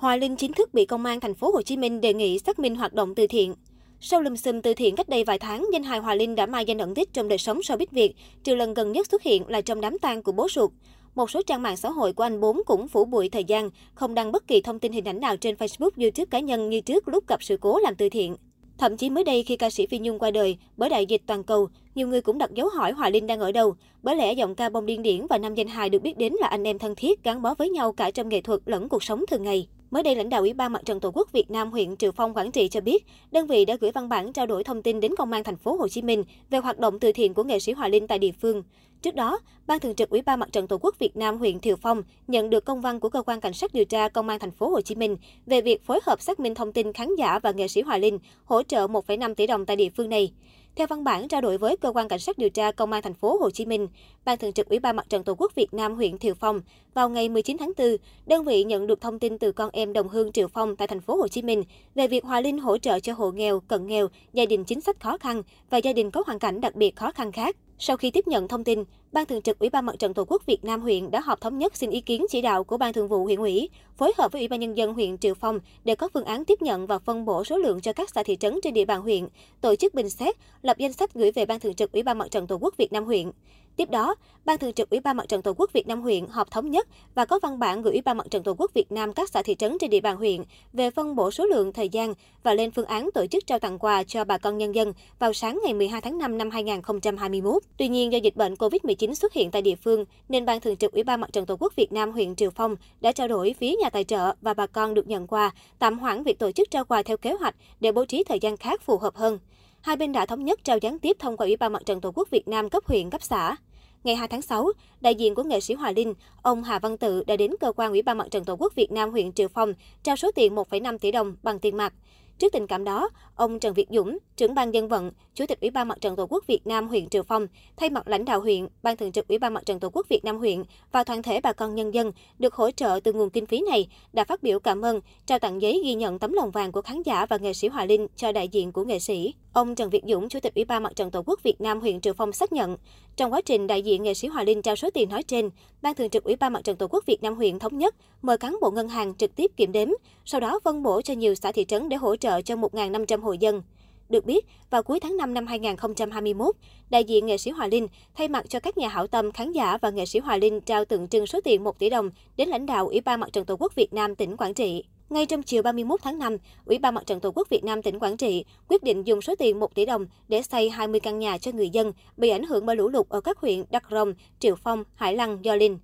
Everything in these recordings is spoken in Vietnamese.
Hòa Linh chính thức bị công an thành phố Hồ Chí Minh đề nghị xác minh hoạt động từ thiện. Sau lùm xùm từ thiện cách đây vài tháng, danh hài Hòa Linh đã mai danh ẩn tích trong đời sống showbiz Việt, trừ lần gần nhất xuất hiện là trong đám tang của bố ruột. Một số trang mạng xã hội của anh Bốn cũng phủ bụi thời gian, không đăng bất kỳ thông tin hình ảnh nào trên Facebook, YouTube cá nhân như trước lúc gặp sự cố làm từ thiện. Thậm chí mới đây khi ca sĩ Phi Nhung qua đời bởi đại dịch toàn cầu, nhiều người cũng đặt dấu hỏi Hòa Linh đang ở đâu. Bởi lẽ giọng ca bông điên điển và nam danh hài được biết đến là anh em thân thiết gắn bó với nhau cả trong nghệ thuật lẫn cuộc sống thường ngày. Mới đây, lãnh đạo Ủy ban Mặt trận Tổ quốc Việt Nam huyện Triệu Phong Quảng Trị cho biết, đơn vị đã gửi văn bản trao đổi thông tin đến công an thành phố Hồ Chí Minh về hoạt động từ thiện của nghệ sĩ Hòa Linh tại địa phương. Trước đó, Ban thường trực Ủy ban Mặt trận Tổ quốc Việt Nam huyện Thiều Phong nhận được công văn của cơ quan cảnh sát điều tra công an thành phố Hồ Chí Minh về việc phối hợp xác minh thông tin khán giả và nghệ sĩ Hòa Linh hỗ trợ 1,5 tỷ đồng tại địa phương này. Theo văn bản trao đổi với cơ quan cảnh sát điều tra công an thành phố Hồ Chí Minh, Ban thường trực Ủy ban Mặt trận Tổ quốc Việt Nam huyện Thiều Phong vào ngày 19 tháng 4, đơn vị nhận được thông tin từ con em đồng hương Triệu Phong tại thành phố Hồ Chí Minh về việc Hòa Linh hỗ trợ cho hộ nghèo, cận nghèo, gia đình chính sách khó khăn và gia đình có hoàn cảnh đặc biệt khó khăn khác. Sau khi tiếp nhận thông tin, Ban thường trực Ủy ban Mặt trận Tổ quốc Việt Nam huyện đã họp thống nhất xin ý kiến chỉ đạo của Ban thường vụ huyện ủy, phối hợp với Ủy ban nhân dân huyện Triệu Phong để có phương án tiếp nhận và phân bổ số lượng cho các xã thị trấn trên địa bàn huyện, tổ chức bình xét, lập danh sách gửi về Ban thường trực Ủy ban Mặt trận Tổ quốc Việt Nam huyện. Tiếp đó, Ban thường trực Ủy ban Mặt trận Tổ quốc Việt Nam huyện họp thống nhất và có văn bản gửi Ủy ban Mặt trận Tổ quốc Việt Nam các xã thị trấn trên địa bàn huyện về phân bổ số lượng thời gian và lên phương án tổ chức trao tặng quà cho bà con nhân dân vào sáng ngày 12 tháng 5 năm 2021. Tuy nhiên do dịch bệnh Covid-19 xuất hiện tại địa phương nên Ban thường trực Ủy ban Mặt trận Tổ quốc Việt Nam huyện Triều Phong đã trao đổi phía nhà tài trợ và bà con được nhận quà, tạm hoãn việc tổ chức trao quà theo kế hoạch để bố trí thời gian khác phù hợp hơn hai bên đã thống nhất trao gián tiếp thông qua Ủy ban Mặt trận Tổ quốc Việt Nam cấp huyện, cấp xã. Ngày 2 tháng 6, đại diện của nghệ sĩ Hòa Linh, ông Hà Văn Tự đã đến cơ quan Ủy ban Mặt trận Tổ quốc Việt Nam huyện Triệu Phong trao số tiền 1,5 tỷ đồng bằng tiền mặt. Trước tình cảm đó, ông Trần Việt Dũng, trưởng ban dân vận, Chủ tịch Ủy ban Mặt trận Tổ quốc Việt Nam huyện Triệu Phong, thay mặt lãnh đạo huyện, Ban thường trực Ủy ban Mặt trận Tổ quốc Việt Nam huyện và toàn thể bà con nhân dân được hỗ trợ từ nguồn kinh phí này đã phát biểu cảm ơn, trao tặng giấy ghi nhận tấm lòng vàng của khán giả và nghệ sĩ Hòa Linh cho đại diện của nghệ sĩ. Ông Trần Việt Dũng, Chủ tịch Ủy ban Mặt trận Tổ quốc Việt Nam huyện Triệu Phong xác nhận, trong quá trình đại diện nghệ sĩ Hòa Linh trao số tiền nói trên, Ban thường trực Ủy ban Mặt trận Tổ quốc Việt Nam huyện thống nhất mời cán bộ ngân hàng trực tiếp kiểm đếm, sau đó phân bổ cho nhiều xã thị trấn để hỗ trợ trợ cho 1.500 hộ dân. Được biết, vào cuối tháng 5 năm 2021, đại diện nghệ sĩ Hòa Linh thay mặt cho các nhà hảo tâm, khán giả và nghệ sĩ Hòa Linh trao tượng trưng số tiền 1 tỷ đồng đến lãnh đạo Ủy ban Mặt trận Tổ quốc Việt Nam tỉnh Quảng Trị. Ngay trong chiều 31 tháng 5, Ủy ban Mặt trận Tổ quốc Việt Nam tỉnh Quảng Trị quyết định dùng số tiền 1 tỷ đồng để xây 20 căn nhà cho người dân bị ảnh hưởng bởi lũ lụt ở các huyện Đắk Rồng, Triệu Phong, Hải Lăng, Gio Linh.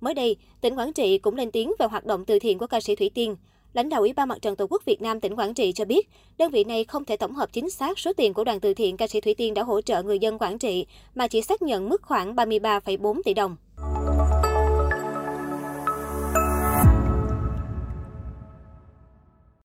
Mới đây, tỉnh Quảng Trị cũng lên tiếng về hoạt động từ thiện của ca sĩ Thủy Tiên. Lãnh đạo Ủy ban Mặt trận Tổ quốc Việt Nam tỉnh Quảng Trị cho biết, đơn vị này không thể tổng hợp chính xác số tiền của đoàn từ thiện ca sĩ Thủy Tiên đã hỗ trợ người dân Quảng Trị, mà chỉ xác nhận mức khoảng 33,4 tỷ đồng.